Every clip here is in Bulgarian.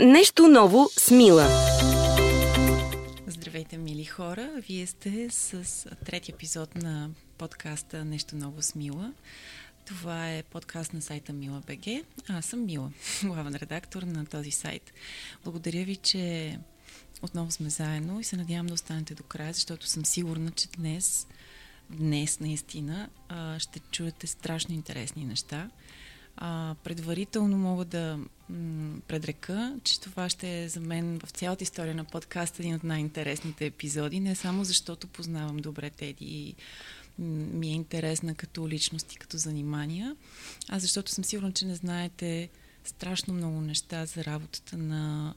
Нещо ново с Мила. Здравейте, мили хора! Вие сте с трети епизод на подкаста Нещо ново с Мила. Това е подкаст на сайта Мила БГ. Аз съм Мила, главен редактор на този сайт. Благодаря ви, че отново сме заедно и се надявам да останете до края, защото съм сигурна, че днес, днес наистина ще чуете страшно интересни неща. А, предварително мога да м- предрека, че това ще е за мен в цялата история на подкаста един от най-интересните епизоди, не само защото познавам добре Теди и ми е интересна като личност и като занимания, а защото съм сигурна, че не знаете страшно много неща за работата на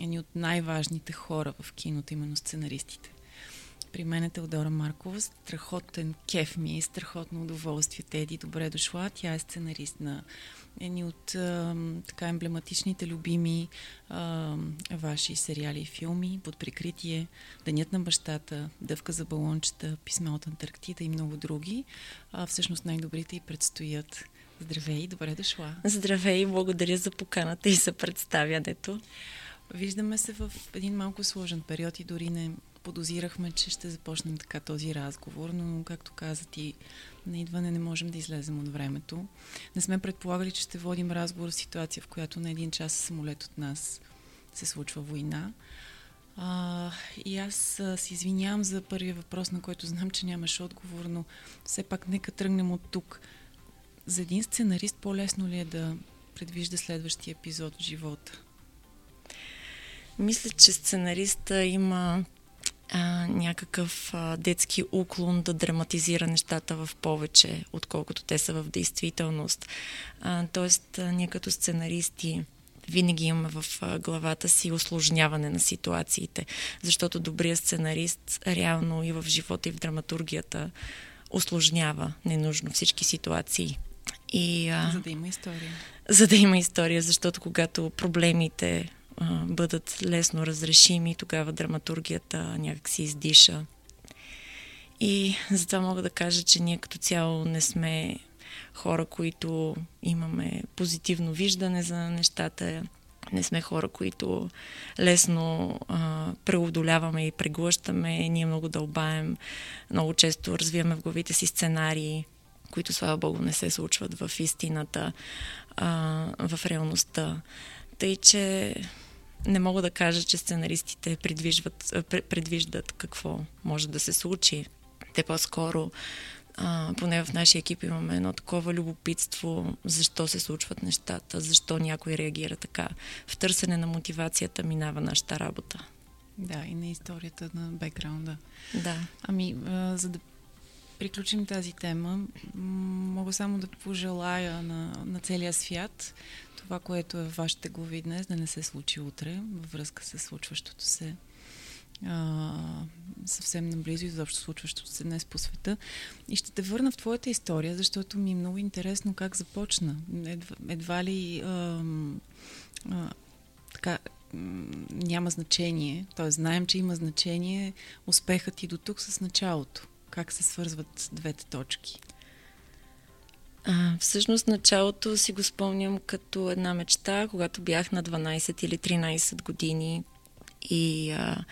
едни от най-важните хора в киното, именно сценаристите. При мен е Теодора Маркова. Страхотен кеф ми и страхотно удоволствие. Теди, добре дошла. Тя е сценарист на едни от а, така емблематичните, любими а, ваши сериали и филми. Под прикритие Денят на бащата, Дъвка за балончета, Писма от Антарктида и много други. А, всъщност най-добрите и предстоят. Здравей, добре дошла. Здравей, благодаря за поканата и за представянето. Виждаме се в един малко сложен период и дори не подозирахме, че ще започнем така този разговор, но както каза ти, на идване не можем да излезем от времето. Не сме предполагали, че ще водим разговор в ситуация, в която на един час самолет от нас се случва война. А, и аз се извинявам за първия въпрос, на който знам, че нямаш отговор, но все пак нека тръгнем от тук. За един сценарист по-лесно ли е да предвижда следващия епизод в живота? Мисля, че сценариста има а, някакъв а, детски уклон да драматизира нещата в повече, отколкото те са в действителност. А, тоест, а, ние като сценаристи винаги имаме в главата си осложняване на ситуациите, защото добрият сценарист реално и в живота и в драматургията осложнява ненужно всички ситуации. И, а, за да има история. За да има история, защото когато проблемите а, бъдат лесно разрешими, тогава драматургията някак си издиша. И затова мога да кажа, че ние като цяло не сме хора, които имаме позитивно виждане за нещата, не сме хора, които лесно а, преодоляваме и преглъщаме. Ние много дълбаем, много често развиваме в главите си сценарии, които, слава Богу, не се случват в истината, а, в реалността. Тъй, че не мога да кажа, че сценаристите предвиждат, предвиждат какво може да се случи. Те по-скоро, а, поне в нашия екип имаме едно такова любопитство, защо се случват нещата, защо някой реагира така. В търсене на мотивацията минава нашата работа. Да, и на историята на бекграунда. Да. Ами, а, за да приключим тази тема, мога само да пожелая на, на целия свят това, което е в вашите глави днес, да не се случи утре, във връзка с случващото се а, съвсем наблизо и заобщо случващото се днес по света. И ще те върна в твоята история, защото ми е много интересно как започна. Едва, едва ли а, а, така няма значение, т.е. знаем, че има значение успехът и до тук с началото. Как се свързват двете точки? А, всъщност началото си го спомням като една мечта, когато бях на 12 или 13 години и а,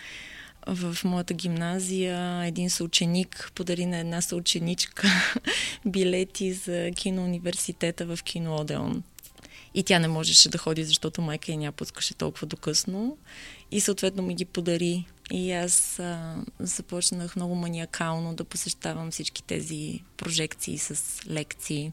в моята гимназия един съученик подари на една съученичка билети за киноуниверситета в кино Одеон. И тя не можеше да ходи, защото майка я няма пускаше толкова докъсно. И съответно ми ги подари. И аз а, започнах много маниакално да посещавам всички тези прожекции с лекции.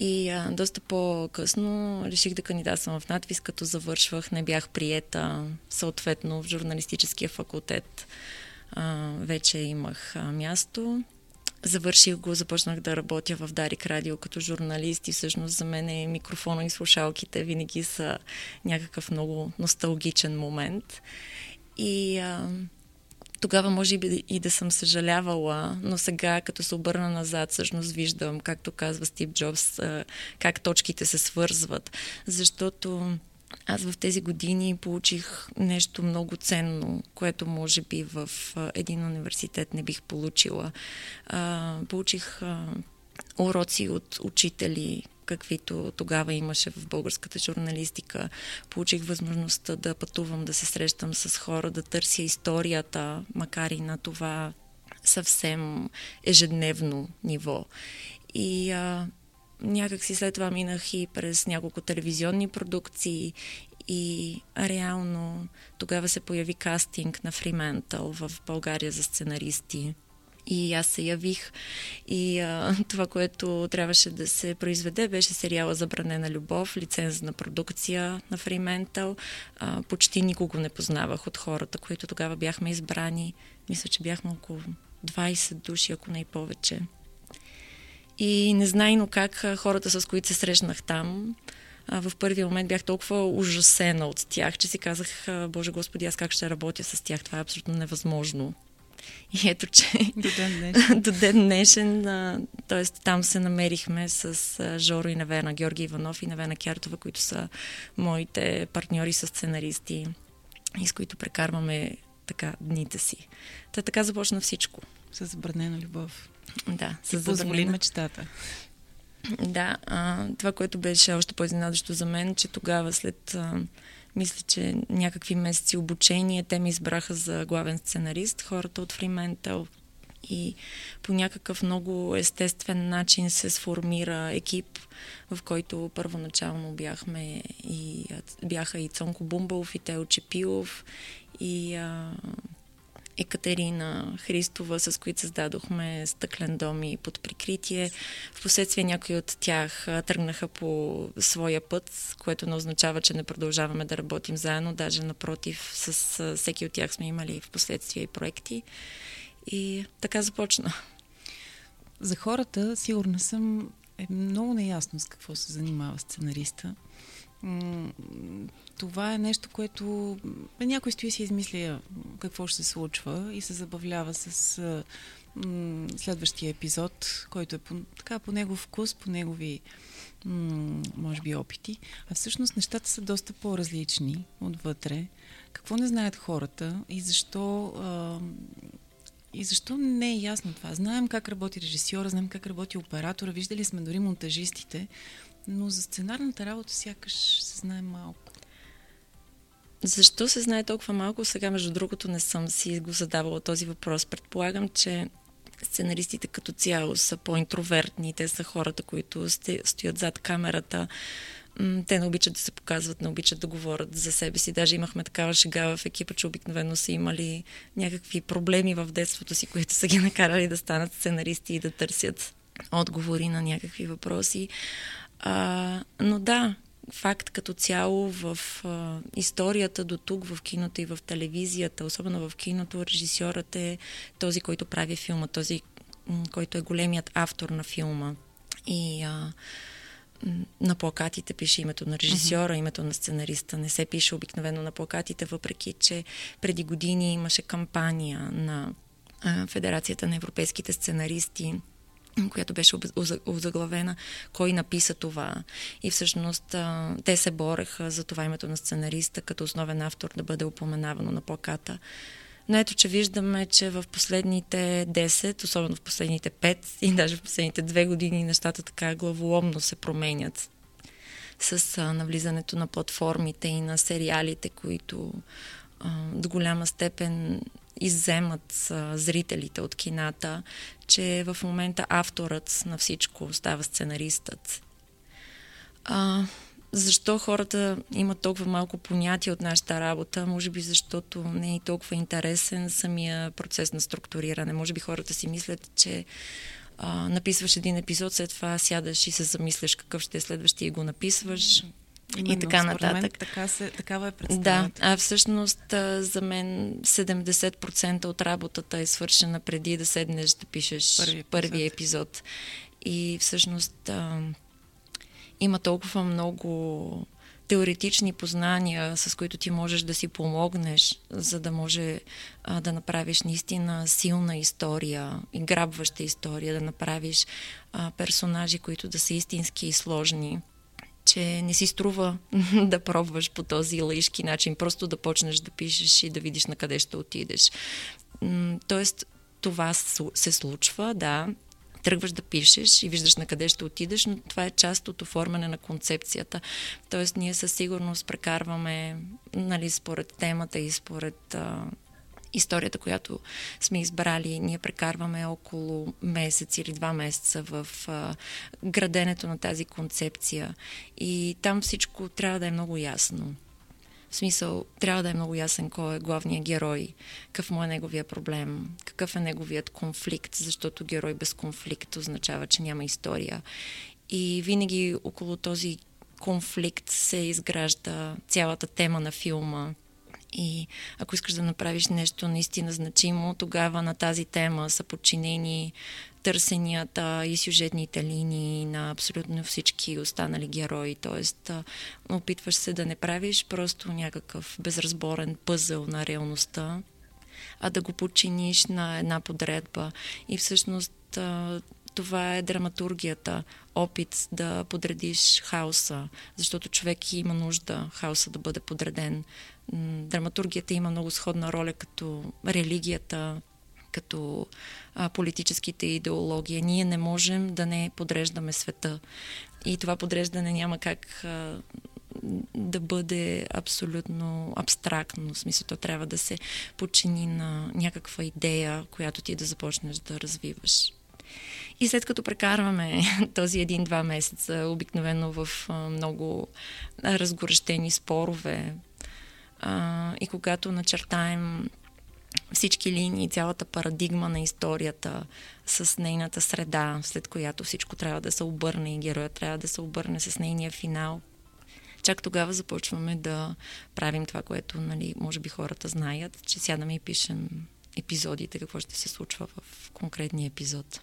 И а, доста по-късно реших да кандидатствам в надвис, като завършвах, не бях приета, съответно в журналистическия факултет а, вече имах а, място. Завърших го, започнах да работя в Дарик Радио като журналист и всъщност за мен е микрофона и слушалките винаги са някакъв много носталгичен момент. И а, тогава може и, и да съм съжалявала, но сега, като се обърна назад, всъщност виждам, както казва Стив Джобс, как точките се свързват. Защото аз в тези години получих нещо много ценно, което може би в един университет не бих получила. получих уроци от учители, каквито тогава имаше в българската журналистика. Получих възможността да пътувам, да се срещам с хора, да търся историята, макар и на това съвсем ежедневно ниво. И а, някак си след това минах и през няколко телевизионни продукции и реално тогава се появи кастинг на Fremantle в България за сценаристи. И аз се явих и а, това, което трябваше да се произведе, беше сериала Забранена любов, лиценз на продукция на Fremantle. Почти никого не познавах от хората, които тогава бяхме избрани. Мисля, че бяхме около 20 души, ако не и повече. И незнайно как хората, с които се срещнах там, в първия момент бях толкова ужасена от тях, че си казах, Боже Господи, аз как ще работя с тях? Това е абсолютно невъзможно. И ето, че до ден днешен, до ден днешен т.е. там се намерихме с Жоро и Навена, Георги Иванов и Навена Кяртова, които са моите партньори с сценаристи и с които прекарваме така дните си. Та така започна всичко. С забранена любов. Да, с забранена мечтата. Да, а, това, което беше още по-изненадващо за мен, че тогава след, а, мисля, че някакви месеци обучение, те ми избраха за главен сценарист, хората от Fremantle. И по някакъв много естествен начин се сформира екип, в който първоначално бяхме и, бяха и Цонко Бумбалов, и Тео Чепилов, и а, Екатерина Христова, с които създадохме стъклен дом и под прикритие. Впоследствие някои от тях тръгнаха по своя път, което не означава, че не продължаваме да работим заедно. Даже напротив, с всеки от тях сме имали в последствие и проекти. И така започна. За хората, сигурна съм, е много неясно с какво се занимава сценариста това е нещо, което някой стои си измисля какво ще се случва и се забавлява с м- следващия епизод, който е по, така, по негов вкус, по негови м- може би опити. А всъщност нещата са доста по-различни отвътре. Какво не знаят хората и защо а, и защо не е ясно това? Знаем как работи режисьора, знаем как работи оператора, виждали сме дори монтажистите, но за сценарната работа сякаш се знае малко. Защо се знае толкова малко? Сега, между другото, не съм си го задавала този въпрос. Предполагам, че сценаристите като цяло са по-интровертни. Те са хората, които стоят зад камерата. Те не обичат да се показват, не обичат да говорят за себе си. Даже имахме такава шега в екипа, че обикновено са имали някакви проблеми в детството си, които са ги накарали да станат сценаристи и да търсят отговори на някакви въпроси. А, но да, факт като цяло в а, историята до тук, в киното и в телевизията, особено в киното, режисьорът е този, който прави филма, този, който е големият автор на филма. И а, на плакатите пише името на режисьора, uh-huh. името на сценариста. Не се пише обикновено на плакатите, въпреки че преди години имаше кампания на а, Федерацията на европейските сценаристи която беше озаглавена кой написа това. И всъщност те се бореха за това името на сценариста като основен автор да бъде упоменавано на плаката. Но ето, че виждаме, че в последните 10, особено в последните 5 и даже в последните 2 години нещата така главоломно се променят с навлизането на платформите и на сериалите, които до голяма степен изземат зрителите от кината, че в момента авторът на всичко става сценаристът. А, защо хората имат толкова малко понятие от нашата работа? Може би защото не е толкова интересен самия процес на структуриране. Може би хората си мислят, че а, написваш един епизод, след това сядаш и се замисляш какъв ще е следващия и го написваш. Именно, и така нататък. Мен, така се, такава е представата. Да, а всъщност за мен 70% от работата е свършена преди да седнеш да пишеш първи епизод. Първи епизод. И всъщност а, има толкова много теоретични познания, с които ти можеш да си помогнеш, за да може а, да направиш наистина силна история, и грабваща история, да направиш а, персонажи, които да са истински и сложни че не си струва да пробваш по този лаишки начин, просто да почнеш да пишеш и да видиш на къде ще отидеш. Тоест, това се случва, да, тръгваш да пишеш и виждаш на къде ще отидеш, но това е част от оформяне на концепцията. Тоест, ние със сигурност прекарваме, нали, според темата и според историята, която сме избрали, ние прекарваме около месец или два месеца в а, граденето на тази концепция. И там всичко трябва да е много ясно. В смисъл, трябва да е много ясен кой е главният герой, какъв му е неговия проблем, какъв е неговият конфликт, защото герой без конфликт означава, че няма история. И винаги около този конфликт се изгражда цялата тема на филма. И ако искаш да направиш нещо наистина значимо, тогава на тази тема са подчинени търсенията и сюжетните линии на абсолютно всички останали герои. Тоест, опитваш се да не правиш просто някакъв безразборен пъзъл на реалността, а да го подчиниш на една подредба. И всъщност това е драматургията, опит да подредиш хаоса, защото човек има нужда хаоса да бъде подреден. Драматургията има много сходна роля като религията, като а, политическите идеологии. Ние не можем да не подреждаме света. И това подреждане няма как а, да бъде абсолютно абстрактно. В смисъл, то трябва да се подчини на някаква идея, която ти да започнеш да развиваш. И след като прекарваме този един-два месеца, обикновено в много разгорещени спорове, и когато начертаем всички линии, цялата парадигма на историята с нейната среда, след която всичко трябва да се обърне и героят трябва да се обърне с нейния финал. Чак тогава започваме да правим това, което, нали, може би хората знаят, че сядаме и пишем епизодите, какво ще се случва в конкретния епизод.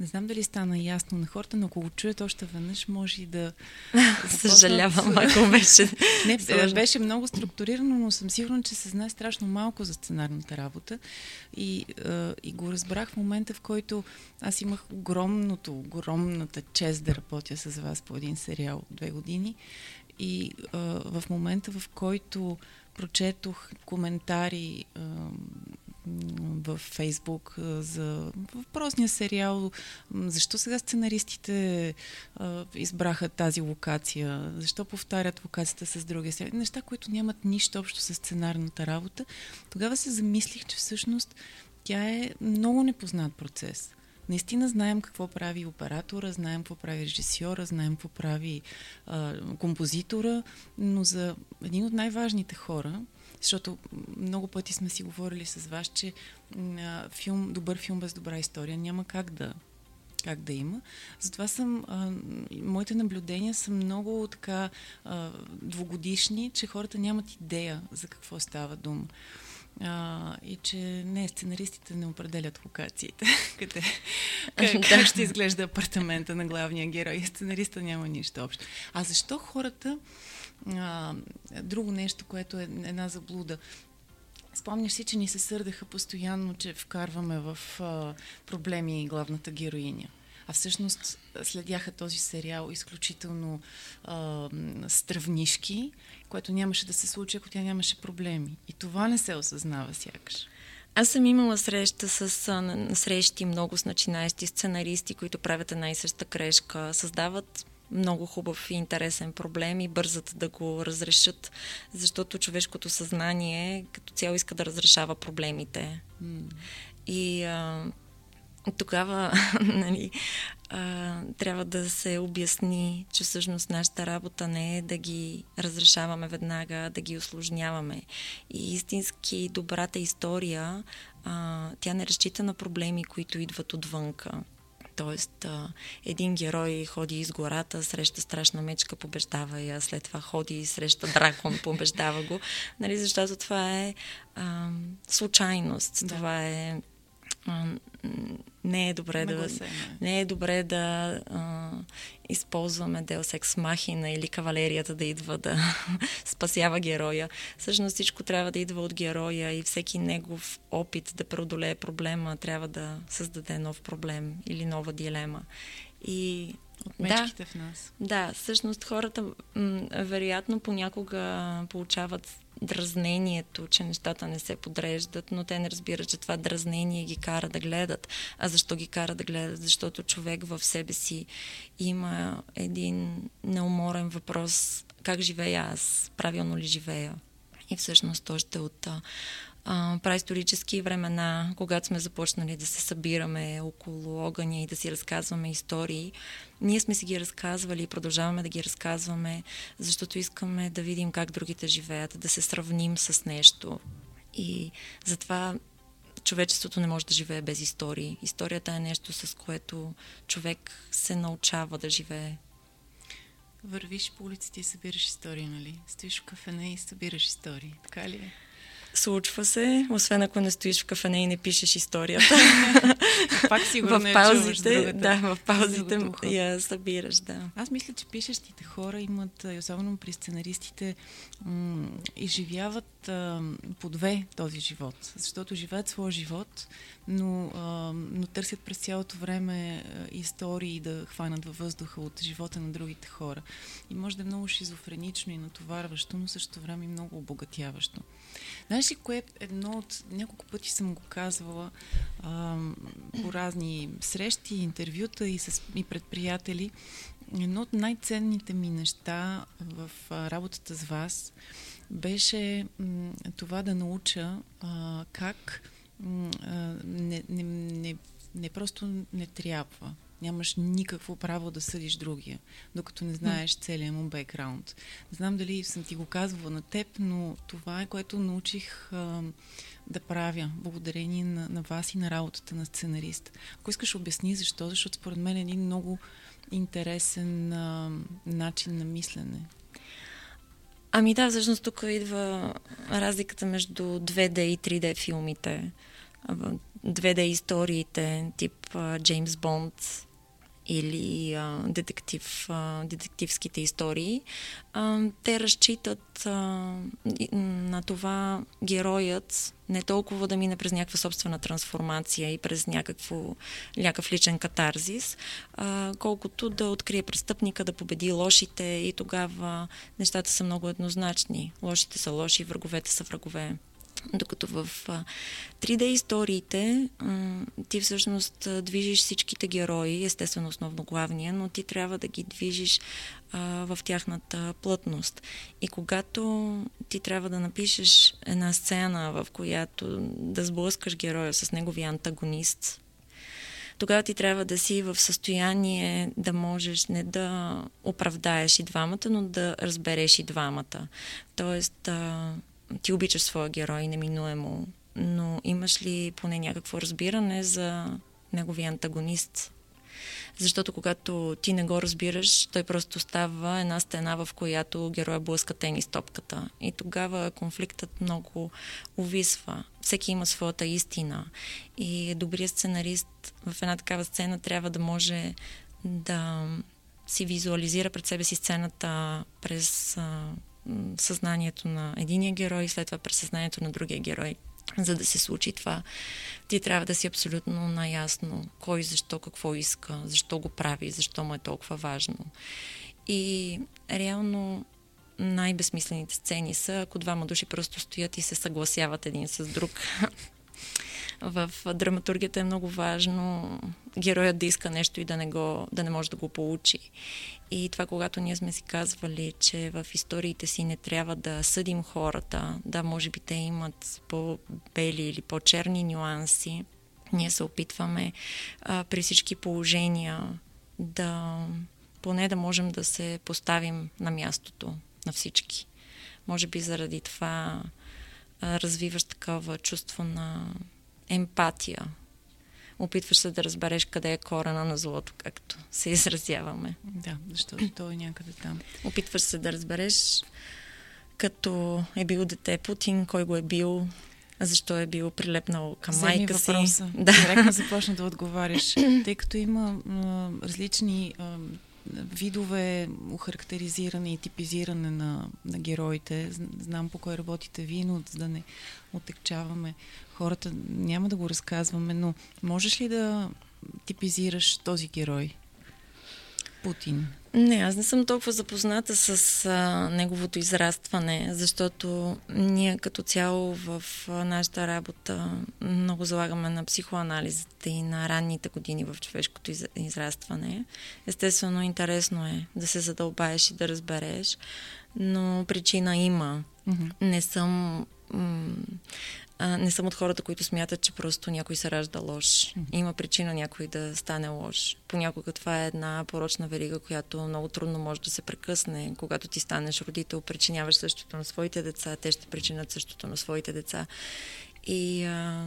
Не знам дали стана ясно на хората, но ако го чуят още веднъж, може и да... Съжалявам, ако беше... Не, сложно. беше много структурирано, но съм сигурна, че се знае страшно малко за сценарната работа. И, и го разбрах в момента, в който аз имах огромното, огромната чест да работя с вас по един сериал две години. И а, в момента, в който прочетох коментари а, в Фейсбук за въпросния сериал. Защо сега сценаристите избраха тази локация? Защо повтарят локацията с други сериали? Неща, които нямат нищо общо с сценарната работа. Тогава се замислих, че всъщност тя е много непознат процес. Наистина знаем какво прави оператора, знаем какво прави режисьора, знаем какво прави а, композитора, но за един от най-важните хора, защото много пъти сме си говорили с вас, че филм, добър филм без добра история няма как да как да има. Затова съм, а, моите наблюдения са много така а, двогодишни, че хората нямат идея за какво става дума. А, и че не, сценаристите не определят локациите. Къде, как, как ще изглежда апартамента на главния герой. Сценариста няма нищо общо. А защо хората а, друго нещо, което е една заблуда. Спомняш си, че ни се сърдеха постоянно, че вкарваме в а, проблеми главната героиня. А всъщност следяха този сериал изключително а, стравнишки, което нямаше да се случи, ако тя нямаше проблеми. И това не се осъзнава сякаш. Аз съм имала среща с срещи много с начинаещи сценаристи, които правят една и съща грешка, създават много хубав и интересен проблем и бързат да го разрешат, защото човешкото съзнание като цяло иска да разрешава проблемите. Mm. И а, тогава нали, а, трябва да се обясни, че всъщност нашата работа не е да ги разрешаваме веднага, да ги осложняваме. И истински добрата история, а, тя не разчита на проблеми, които идват отвънка Тоест, а, един герой ходи из гората, среща страшна мечка, побеждава я, след това ходи и среща дракон, побеждава го. Нали, защото това е а, случайност. Да. Това е не е добре да, не е добре да а, използваме Deus Ex Machina или кавалерията да идва да спасява героя. Всъщност всичко трябва да идва от героя и всеки негов опит да преодолее проблема трябва да създаде нов проблем или нова дилема. И от мечките да, в нас. Да, всъщност хората м- вероятно понякога получават дразнението, че нещата не се подреждат, но те не разбират, че това дразнение ги кара да гледат. А защо ги кара да гледат? Защото човек в себе си има един неуморен въпрос как живея аз, правилно ли живея. И всъщност още от а, праисторически времена, когато сме започнали да се събираме около огъня и да си разказваме истории, ние сме си ги разказвали и продължаваме да ги разказваме, защото искаме да видим как другите живеят, да се сравним с нещо. И затова човечеството не може да живее без истории. Историята е нещо, с което човек се научава да живее. Вървиш по улиците и събираш истории, нали? Стоиш в кафене и събираш истории. Така ли е? Случва се, освен ако не стоиш в кафене и не пишеш историята. Пак сигурно в паузите, да, в паузите я събираш, да. Аз мисля, че пишещите хора имат, и особено при сценаристите, м- изживяват а, по две този живот. Защото живеят своя живот, но, а, но търсят през цялото време а, истории да хванат във въздуха от живота на другите хора. И може да е много шизофренично и натоварващо, но също време и много обогатяващо. Знаеш ли, кое е едно от... Няколко пъти съм го казвала а, по разни срещи, интервюта и, с, и пред приятели. Едно от най-ценните ми неща в а, работата с вас беше м, това да науча а, как м, а, не, не, не, не просто не трябва Нямаш никакво право да съдиш другия, докато не знаеш целият му бекграунд. Знам дали съм ти го казвала на теб, но това е което научих а, да правя, благодарение на, на вас и на работата на сценарист. Ако искаш, обясни защо, защото според мен е един много интересен а, начин на мислене. Ами да, всъщност тук идва разликата между 2D и 3D филмите. 2D историите, тип Джеймс Бонд, или а, детектив, а, детективските истории, а, те разчитат а, на това героят не толкова да мине през някаква собствена трансформация и през някакво, някакъв личен катарзис, а, колкото да открие престъпника, да победи лошите и тогава нещата са много еднозначни. Лошите са лоши, враговете са врагове. Докато в 3D историите ти всъщност движиш всичките герои, естествено основно главния, но ти трябва да ги движиш в тяхната плътност. И когато ти трябва да напишеш една сцена, в която да сблъскаш героя с неговия антагонист, тогава ти трябва да си в състояние да можеш не да оправдаеш и двамата, но да разбереш и двамата. Тоест, ти обичаш своя герой неминуемо, но имаш ли поне някакво разбиране за неговия антагонист? Защото когато ти не го разбираш, той просто става една стена, в която героя блъска тенис топката. И тогава конфликтът много увисва. Всеки има своята истина. И добрият сценарист в една такава сцена трябва да може да си визуализира пред себе си сцената през съзнанието на единия герой и след това през съзнанието на другия герой. За да се случи това, ти трябва да си абсолютно наясно кой, защо, какво иска, защо го прави, защо му е толкова важно. И реално най-безсмислените сцени са, ако двама души просто стоят и се съгласяват един с друг. В драматургията е много важно героят да иска нещо и да не, го, да не може да го получи. И това, когато ние сме си казвали, че в историите си не трябва да съдим хората, да, може би те имат по-бели или по-черни нюанси, ние се опитваме а, при всички положения да поне да можем да се поставим на мястото на всички. Може би заради това а, развиваш такова чувство на емпатия. Опитваш се да разбереш къде е корена на злото, както се изразяваме. Да, защото той е някъде там. Опитваш се да разбереш като е бил дете Путин, кой го е бил, защо е бил прилепнал към Вземи майка въпроса. си. Да. Директно започна да отговаряш, тъй като има а, различни а, видове охарактеризиране и типизиране на, на героите. Знам по кой работите вие, но за да не отекчаваме хората, няма да го разказваме, но можеш ли да типизираш този герой? Путин? Не, аз не съм толкова запозната с а, неговото израстване, защото ние като цяло в а, нашата работа много залагаме на психоанализите и на ранните години в човешкото из, израстване. Естествено, интересно е да се задълбаеш и да разбереш, но причина има. Mm-hmm. Не съм м- а, не съм от хората, които смятат, че просто някой се ражда лош. Има причина някой да стане лош. Понякога това е една порочна верига, която много трудно може да се прекъсне. Когато ти станеш родител, причиняваш същото на своите деца, те ще причинят същото на своите деца. И а,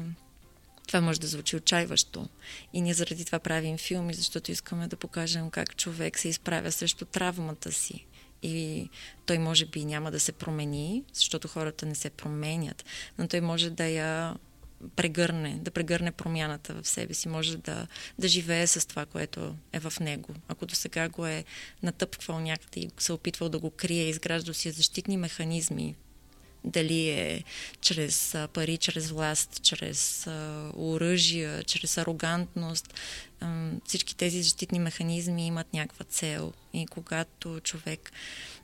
това може да звучи отчаиващо. И ние заради това правим филми, защото искаме да покажем как човек се изправя срещу травмата си и той може би няма да се промени, защото хората не се променят, но той може да я прегърне, да прегърне промяната в себе си, може да, да живее с това, което е в него. Ако до сега го е натъпквал някъде и се опитвал да го крие, изграждал си защитни механизми, дали е чрез пари, чрез власт, чрез оръжия, чрез арогантност. Всички тези защитни механизми имат някаква цел. И когато човек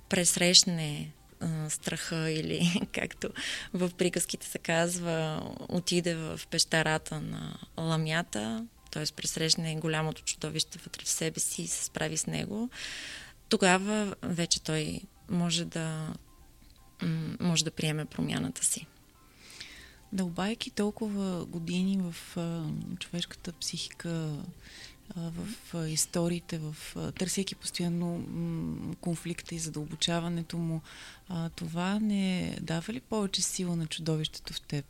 пресрещне страха или както в приказките се казва, отиде в пещерата на ламята, т.е. пресрещне голямото чудовище вътре в себе си и се справи с него, тогава вече той може да може да приеме промяната си. Дълбайки толкова години в а, човешката психика, а, в а, историите, в а, търсейки постоянно м, конфликта и задълбочаването му, а, това не дава ли повече сила на чудовището в теб?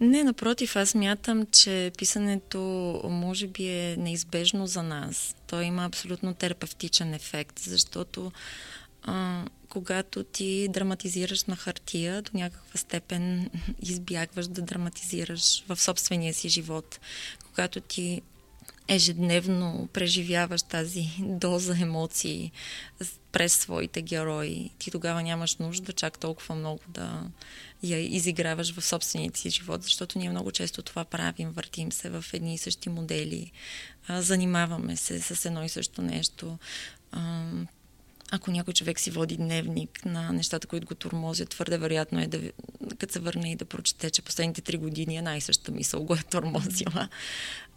Не, напротив, аз мятам, че писането може би е неизбежно за нас. То има абсолютно терапевтичен ефект, защото а, когато ти драматизираш на хартия, до някаква степен избягваш да драматизираш в собствения си живот. Когато ти ежедневно преживяваш тази доза емоции през своите герои, ти тогава нямаш нужда чак толкова много да я изиграваш в собствения си живот, защото ние много често това правим, въртим се в едни и същи модели, занимаваме се с едно и също нещо, ако някой човек си води дневник на нещата, които го тормозят, твърде вероятно е да, като се върне и да прочете, че последните три години една и съща мисъл го е тормозила.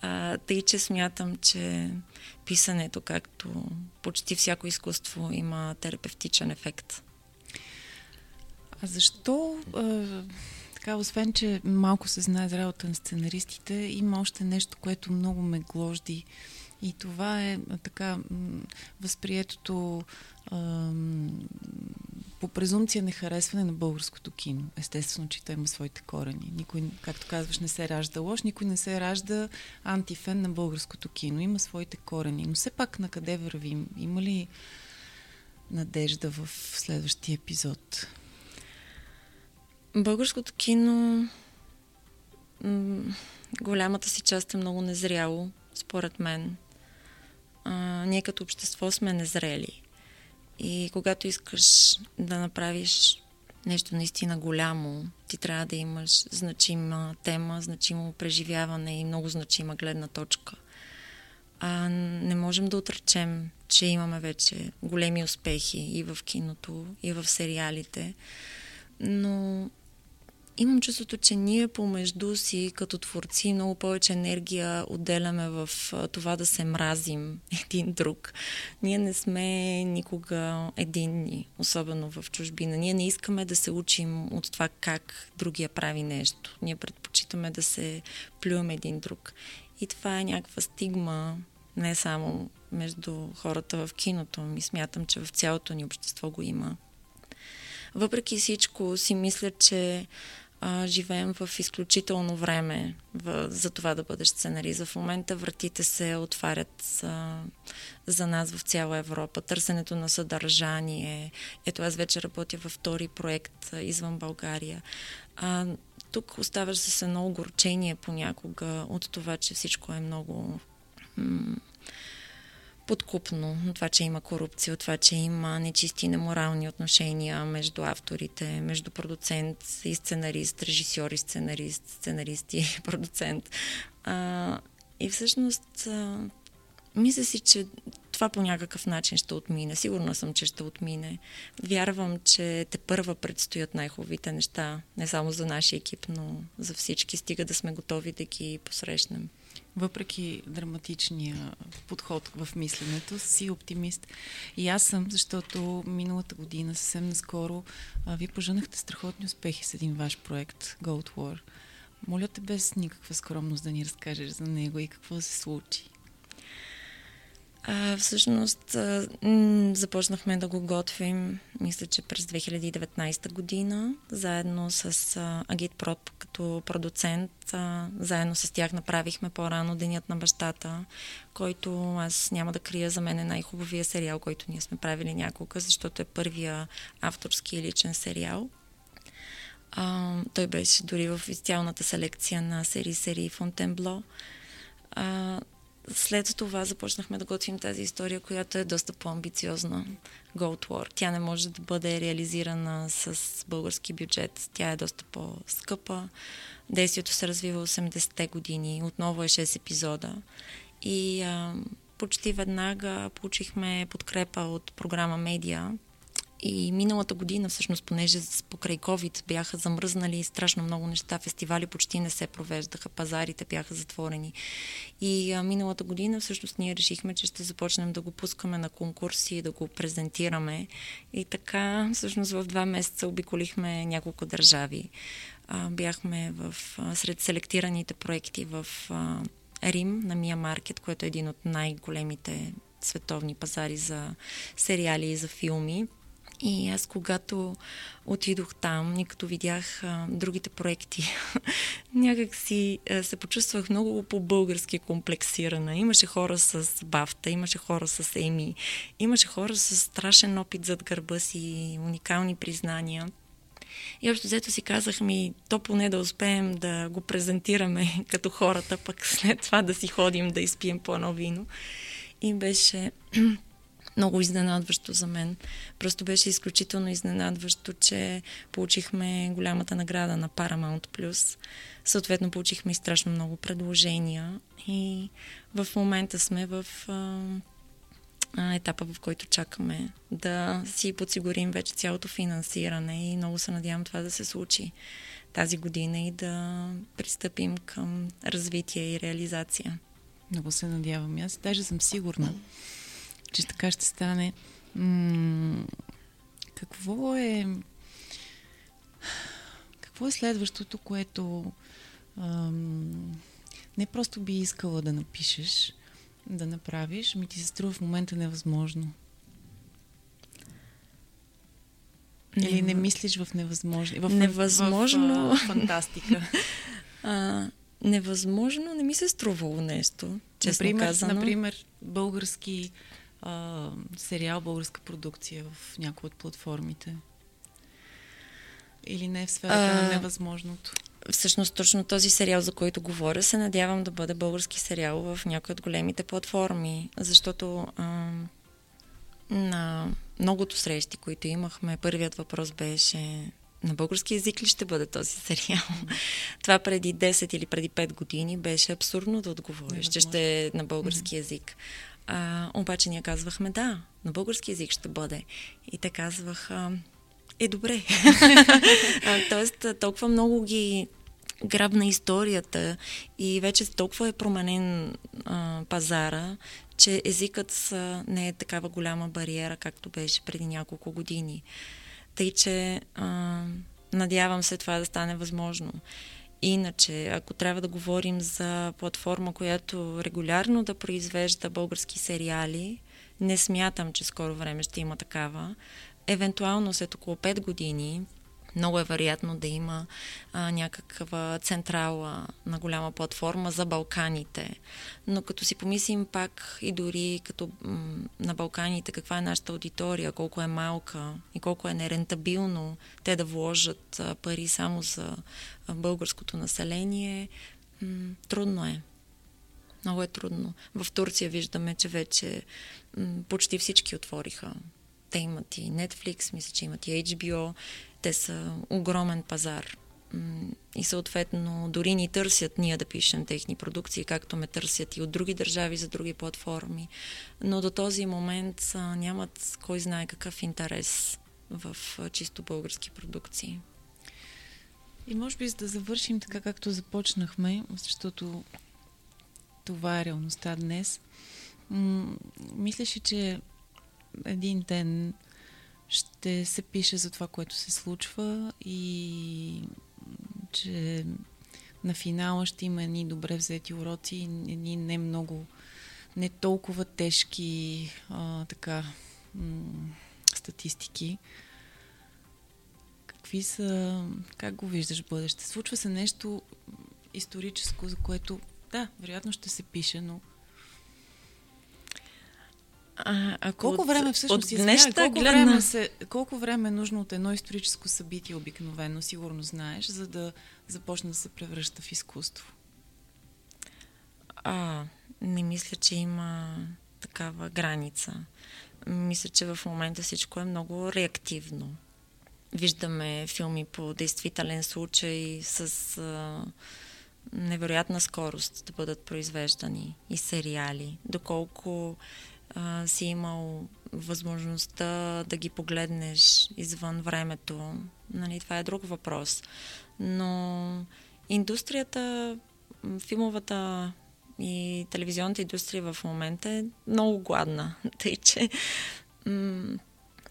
А, тъй, че смятам, че писането, както почти всяко изкуство, има терапевтичен ефект. А защо, а, така, освен, че малко се знае за работа на сценаристите, има още нещо, което много ме гложди и това е така възприетото по презумпция нехаресване на българското кино. Естествено, че той има своите корени. Никой, както казваш, не се ражда лош, никой не се ражда антифен на българското кино. Има своите корени. Но все пак на къде вървим? Има ли надежда в следващия епизод? Българското кино голямата си част е много незряло, според мен. А, ние като общество сме незрели. И когато искаш да направиш нещо наистина голямо, ти трябва да имаш значима тема, значимо преживяване и много значима гледна точка. А не можем да отречем, че имаме вече големи успехи и в киното, и в сериалите, но имам чувството, че ние помежду си, като творци, много повече енергия отделяме в това да се мразим един друг. Ние не сме никога единни, особено в чужбина. Ние не искаме да се учим от това как другия прави нещо. Ние предпочитаме да се плюем един друг. И това е някаква стигма, не само между хората в киното, ми смятам, че в цялото ни общество го има. Въпреки всичко си мисля, че а, живеем в изключително време в, за това да бъдеш сценарист. В момента вратите се отварят за, за нас в цяла Европа. Търсенето на съдържание. Ето аз вече работя във втори проект а, извън България. А, тук оставаш с едно огорчение понякога от това, че всичко е много м- подкупно. От това, че има корупция, от това, че има нечисти неморални отношения между авторите, между продуцент и сценарист, режисьор и сценарист, сценарист и продуцент. А, и всъщност а, мисля си, че това по някакъв начин ще отмине. Сигурна съм, че ще отмине. Вярвам, че те първа предстоят най-хубавите неща, не само за нашия екип, но за всички. Стига да сме готови да ги посрещнем. Въпреки драматичния подход в мисленето, си оптимист. И аз съм, защото миналата година, съвсем наскоро, ви пожънахте страхотни успехи с един ваш проект, Gold War. Моля те без никаква скромност да ни разкажеш за него и какво се случи. А, всъщност а, започнахме да го готвим, мисля, че през 2019 година, заедно с а, Агит Прод като продуцент. А, заедно с тях направихме по-рано Денят на бащата, който аз няма да крия за мен е най-хубавия сериал, който ние сме правили някога, защото е първия авторски личен сериал. А, той беше дори в официалната селекция на серии серии Фонтенбло. А, след това започнахме да готвим тази история, която е доста по-амбициозна. Gold War. Тя не може да бъде реализирана с български бюджет. Тя е доста по-скъпа. Действието се развива 80-те години. Отново е 6 епизода. И а, почти веднага получихме подкрепа от програма Медиа, и миналата година, всъщност, понеже покрай COVID бяха замръзнали страшно много неща, фестивали почти не се провеждаха, пазарите бяха затворени. И а, миналата година, всъщност, ние решихме, че ще започнем да го пускаме на конкурси и да го презентираме. И така, всъщност, в два месеца обиколихме няколко държави. А, бяхме в, а, сред селектираните проекти в а, Рим на Мия Маркет, което е един от най-големите световни пазари за сериали и за филми. И аз, когато отидох там и като видях а, другите проекти, някак си се почувствах много по-български комплексирана. Имаше хора с Бафта, имаше хора с Еми, имаше хора с страшен опит зад гърба си, уникални признания. И общо взето си казах ми, то поне да успеем да го презентираме като хората, пък след това да си ходим да изпием по едно вино. И беше много изненадващо за мен. Просто беше изключително изненадващо, че получихме голямата награда на Paramount. Съответно, получихме и страшно много предложения и в момента сме в а, етапа, в който чакаме да си подсигурим вече цялото финансиране и много се надявам това да се случи тази година и да пристъпим към развитие и реализация. Много се надявам. Аз даже съм сигурна, че така ще стане. М- какво е какво е следващото, което ам, не просто би искала да напишеш, да направиш, ми ти се струва в момента невъзможно? Или не мислиш в невъзможно? В, невъзможно. В, в, в фантастика. а, невъзможно не ми се струвало нещо, честно например, казано. Например, български а, сериал, българска продукция в някои от платформите? Или не е в сферата а, на невъзможното? Всъщност точно този сериал, за който говоря, се надявам да бъде български сериал в някои от големите платформи, защото а, на многото срещи, които имахме, първият въпрос беше на български язик ли ще бъде този сериал? Това преди 10 или преди 5 години беше абсурдно да отговориш, че ще е на български язик. А, обаче ние казвахме да, на български язик ще бъде. И те казваха, е добре. тоест, толкова много ги грабна историята и вече толкова е променен а, пазара, че езикът са, не е такава голяма бариера, както беше преди няколко години. Тъй, че а, надявам се това да стане възможно. Иначе, ако трябва да говорим за платформа, която регулярно да произвежда български сериали, не смятам, че скоро време ще има такава. Евентуално след около 5 години много е вероятно да има а, някаква централа на голяма платформа за Балканите. Но като си помислим пак и дори като м- на Балканите каква е нашата аудитория, колко е малка и колко е нерентабилно те да вложат а, пари само за а, българското население, м- трудно е. Много е трудно. В Турция виждаме, че вече м- почти всички отвориха те имат и Netflix, мисля, че имат и HBO. Те са огромен пазар. и съответно дори ни търсят ние да пишем техни продукции, както ме търсят и от други държави за други платформи. Но до този момент нямат кой знае какъв интерес в чисто български продукции. И може би за да завършим така както започнахме, защото това е реалността днес, м- мислиш че един ден ще се пише за това, което се случва и че на финала ще има едни добре взети уроци, едни не много, не толкова тежки а, така м- статистики. Какви са, как го виждаш бъдеще? Случва се нещо историческо, за което, да, вероятно ще се пише, но а, ако колко от, време всъщност от днешната колко, гледна... време се, колко време е нужно от едно историческо събитие обикновено, сигурно знаеш, за да започне да се превръща в изкуство? А, не мисля, че има такава граница. Мисля, че в момента всичко е много реактивно. Виждаме филми по действителен случай с а, невероятна скорост да бъдат произвеждани и сериали. Доколко а, си имал възможността да ги погледнеш извън времето. Нали, това е друг въпрос. Но индустрията, филмовата и телевизионната индустрия в момента е много гладна. Тъй, че м-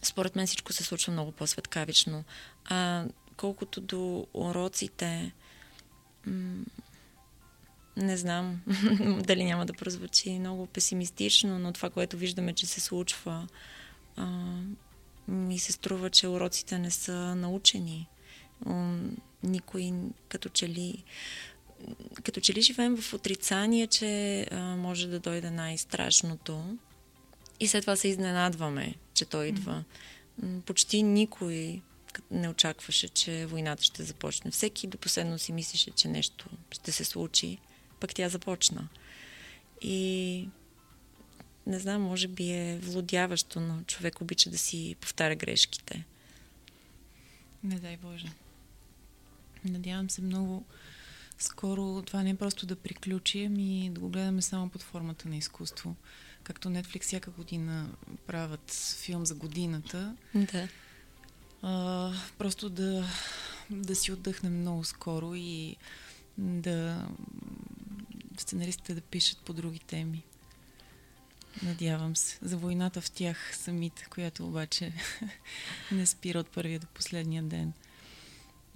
според мен всичко се случва много по-светкавично. А колкото до уроците, м- не знам дали няма да прозвучи много песимистично, но това, което виждаме, че се случва, а, ми се струва, че уроците не са научени. Никой като че ли като че ли живеем в отрицание, че а, може да дойде най-страшното и след това се изненадваме, че той идва. Почти никой не очакваше, че войната ще започне. Всеки до последно си мислеше, че нещо ще се случи пък тя започна. И не знам, може би е влудяващо, но човек обича да си повтаря грешките. Не дай Боже. Надявам се много скоро това не е просто да приключи, ами да го гледаме само под формата на изкуство. Както Netflix всяка година правят филм за годината. Да. А, просто да, да си отдъхнем много скоро и да сценаристите да пишат по други теми. Надявам се. За войната в тях самите, която обаче не спира от първия до последния ден.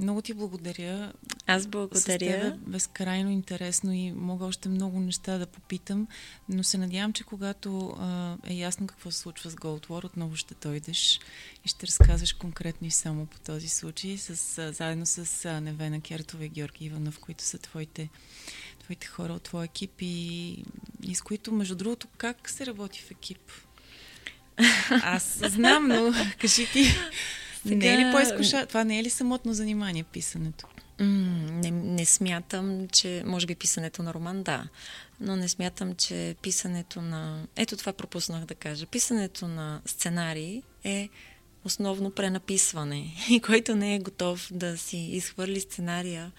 Много ти благодаря. Аз благодаря. С безкрайно интересно и мога още много неща да попитам, но се надявам, че когато а, е ясно какво се случва с Gold War, отново ще дойдеш и ще разказваш конкретно и само по този случай, с, а, заедно с а, Невена Кертова и Георги Иванов, които са твоите твоите хора от твоя екип и, и с които, между другото, как се работи в екип? Аз знам, но кажи ти, Сега... не е ли по-изкуша? Това не е ли самотно занимание, писането? не, не смятам, че може би писането на роман, да, но не смятам, че писането на... Ето това пропуснах да кажа. Писането на сценарий е основно пренаписване. И който не е готов да си изхвърли сценария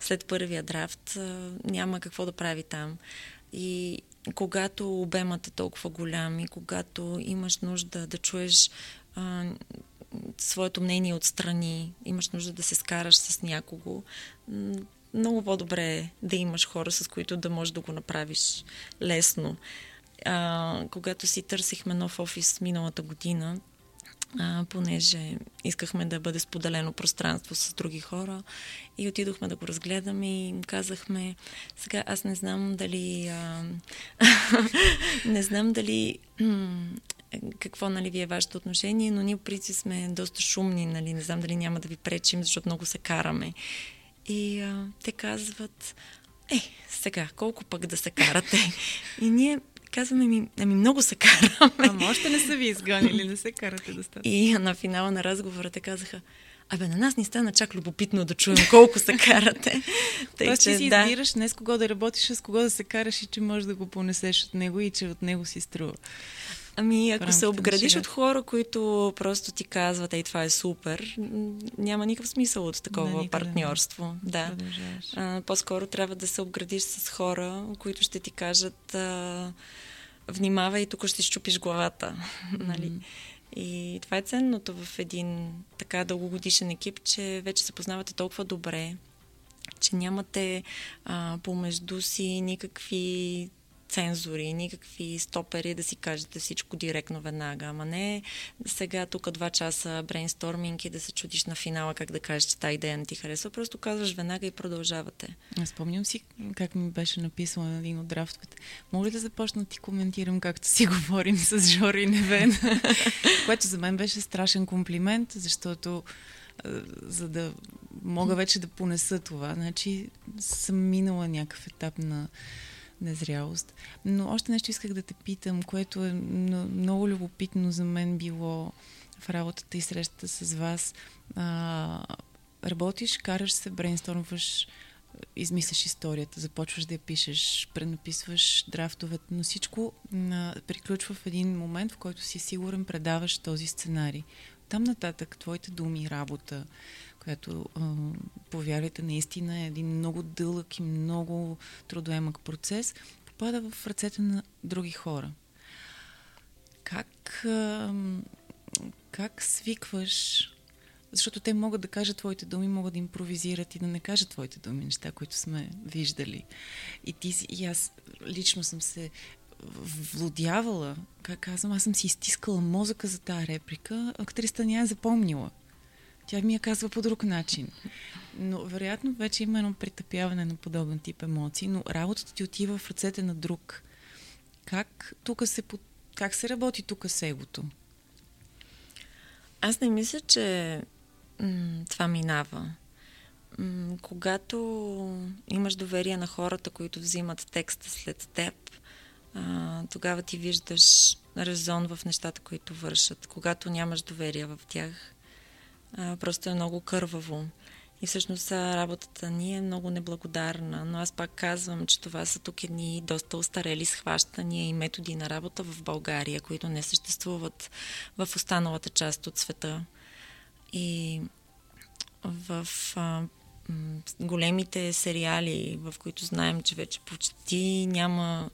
след първия драфт, няма какво да прави там. И когато обемът е толкова голям и когато имаш нужда да чуеш а, своето мнение отстрани, имаш нужда да се скараш с някого, много по-добре е да имаш хора, с които да можеш да го направиш лесно. А, когато си търсихме нов офис миналата година, а, понеже искахме да бъде споделено пространство с други хора и отидохме да го разгледаме и им казахме, сега аз не знам дали а, не знам дали какво нали, ви е вашето отношение, но ние при сме доста шумни, нали, не знам дали няма да ви пречим, защото много се караме. И а, те казват, е, сега, колко пък да се карате? И ние казваме ми, ами много се караме. Ама още не са ви изгонили, не се карате достатъчно. И на финала на разговора те казаха, Абе, на нас ни стана чак любопитно да чуем колко се карате. Тъй, Тоест, че си да. избираш не с кого да работиш, а с кого да се караш и че можеш да го понесеш от него и че от него си струва. Ами, ако се обградиш от хора, които просто ти казват, ей, това е супер, няма никакъв смисъл от такова да, партньорство. Да. да. А, по-скоро трябва да се обградиш с хора, които ще ти кажат, а, внимавай, тук ще щупиш главата. Mm-hmm. нали? И това е ценното в един така дългогодишен екип, че вече се познавате толкова добре, че нямате а, помежду си никакви цензури, никакви стопери да си кажете всичко директно веднага. Ама не сега тук два часа брейнсторминг и да се чудиш на финала как да кажеш, че тази идея не ти харесва. Просто казваш веднага и продължавате. Аз спомням си как ми беше написано на един от драфтовете. Мога ли да започна ти коментирам както си говорим с Жори Невен? Което за мен беше страшен комплимент, защото за да мога вече да понеса това. Значи съм минала някакъв етап на незрялост. Но още нещо исках да те питам, което е много любопитно за мен било в работата и срещата с вас. А, работиш, караш се, брейнстормваш, измисляш историята, започваш да я пишеш, пренаписваш драфтовете, но всичко а, приключва в един момент, в който си сигурен предаваш този сценарий. Там нататък твоите думи, работа, която, а, повярвайте, наистина е един много дълъг и много трудоемък процес, попада в ръцете на други хора. Как, как свикваш защото те могат да кажат твоите думи, могат да импровизират и да не кажат твоите думи, неща, които сме виждали. И, ти, и аз лично съм се влодявала, как казвам, аз съм си изтискала мозъка за тази реплика, актрисата ня е запомнила. Тя ми я казва по друг начин. Но вероятно вече има едно притъпяване на подобен тип емоции, но работата ти отива в ръцете на друг. Как тук се, как се работи тук с егото? Аз не мисля, че м- това минава. М- когато имаш доверие на хората, които взимат текста след теб, а, тогава ти виждаш резон в нещата, които вършат. Когато нямаш доверие в тях, просто е много кърваво. И всъщност работата ни е много неблагодарна, но аз пак казвам, че това са тук едни доста устарели схващания и методи на работа в България, които не съществуват в останалата част от света. И в а, големите сериали, в които знаем, че вече почти няма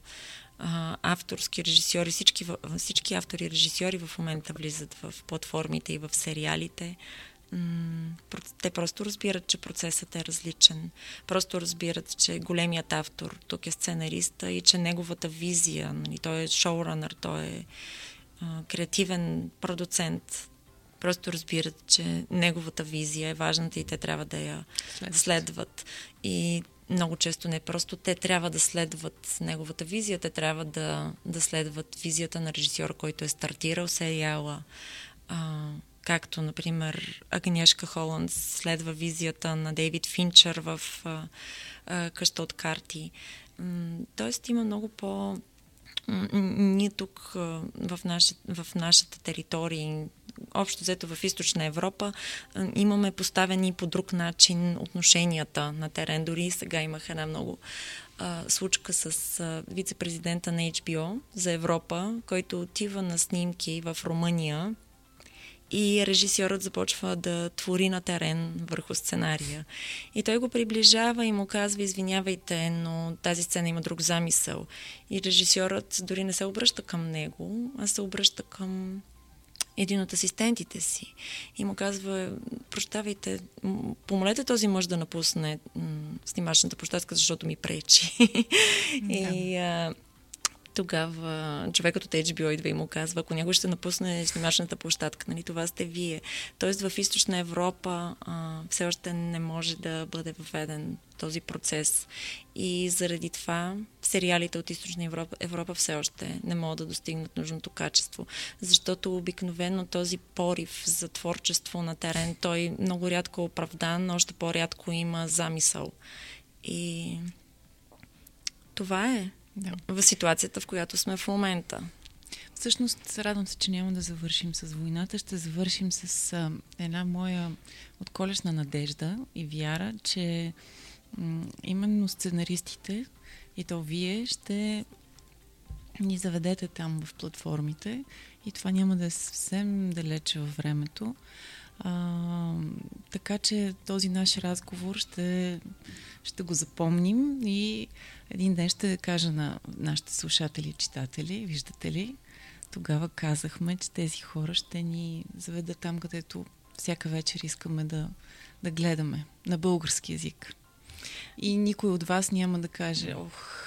а, авторски режисьори, всички, всички автори и режисьори в момента влизат в платформите и в сериалите те просто разбират, че процесът е различен. Просто разбират, че големият автор тук е сценариста и че неговата визия, нали, той е шоуранър, той е а, креативен продуцент, просто разбират, че неговата визия е важната и те трябва да я следват. следват. И много често не просто те трябва да следват неговата визия, те трябва да, да следват визията на режисьора, който е стартирал сериала. А, както, например, Агнешка Холанд следва визията на Дейвид Финчър в а, а, къща от карти. тоест има много по... Ние тук в, наши, в нашата територия, общо взето в източна Европа, имаме поставени по друг начин отношенията на терен. Дори сега имах една много а, случка с а, вице-президента на HBO за Европа, който отива на снимки в Румъния и режисьорът започва да твори на терен върху сценария. И той го приближава и му казва, извинявайте, но тази сцена има друг замисъл. И режисьорът дори не се обръща към него, а се обръща към един от асистентите си и му казва, прощавайте, помолете този мъж да напусне снимачната площадка, защото ми пречи. Да. и а, тогава човекът от HBO идва и му казва, ако някой ще напусне снимачната площадка, нали, това сте вие. Тоест в източна Европа а, все още не може да бъде въведен този процес. И заради това сериалите от източна Европа, Европа все още не могат да достигнат нужното качество. Защото обикновено този порив за творчество на терен, той много рядко е оправдан, още по-рядко има замисъл. И това е да. в ситуацията, в която сме в момента. Всъщност, радвам се, че няма да завършим с войната. Ще завършим с а, една моя отколешна надежда и вяра, че м- именно сценаристите и то вие ще ни заведете там в платформите и това няма да е съвсем далече във времето. А, така че този наш разговор ще, ще го запомним и един ден ще кажа на нашите слушатели и читатели, виждате ли, тогава казахме, че тези хора ще ни заведат там, където всяка вечер искаме да, да гледаме на български язик. И никой от вас няма да каже, ох,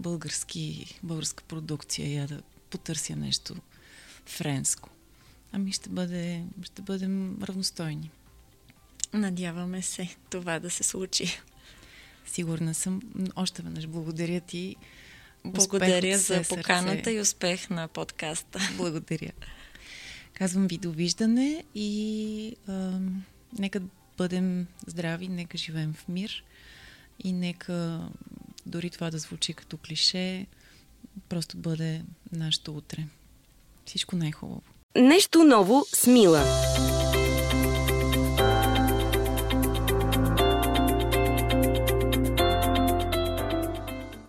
български, българска продукция, я да потърся нещо френско. Ами ще, бъде, ще бъдем равностойни. Надяваме се това да се случи. Сигурна съм. Още веднъж благодаря ти. Благодаря за поканата сърце. и успех на подкаста. Благодаря. Казвам ви довиждане и а, нека бъдем здрави, нека живеем в мир и нека дори това да звучи като клише, просто бъде нашето утре. Всичко най-хубаво. Нещо ново с Мила.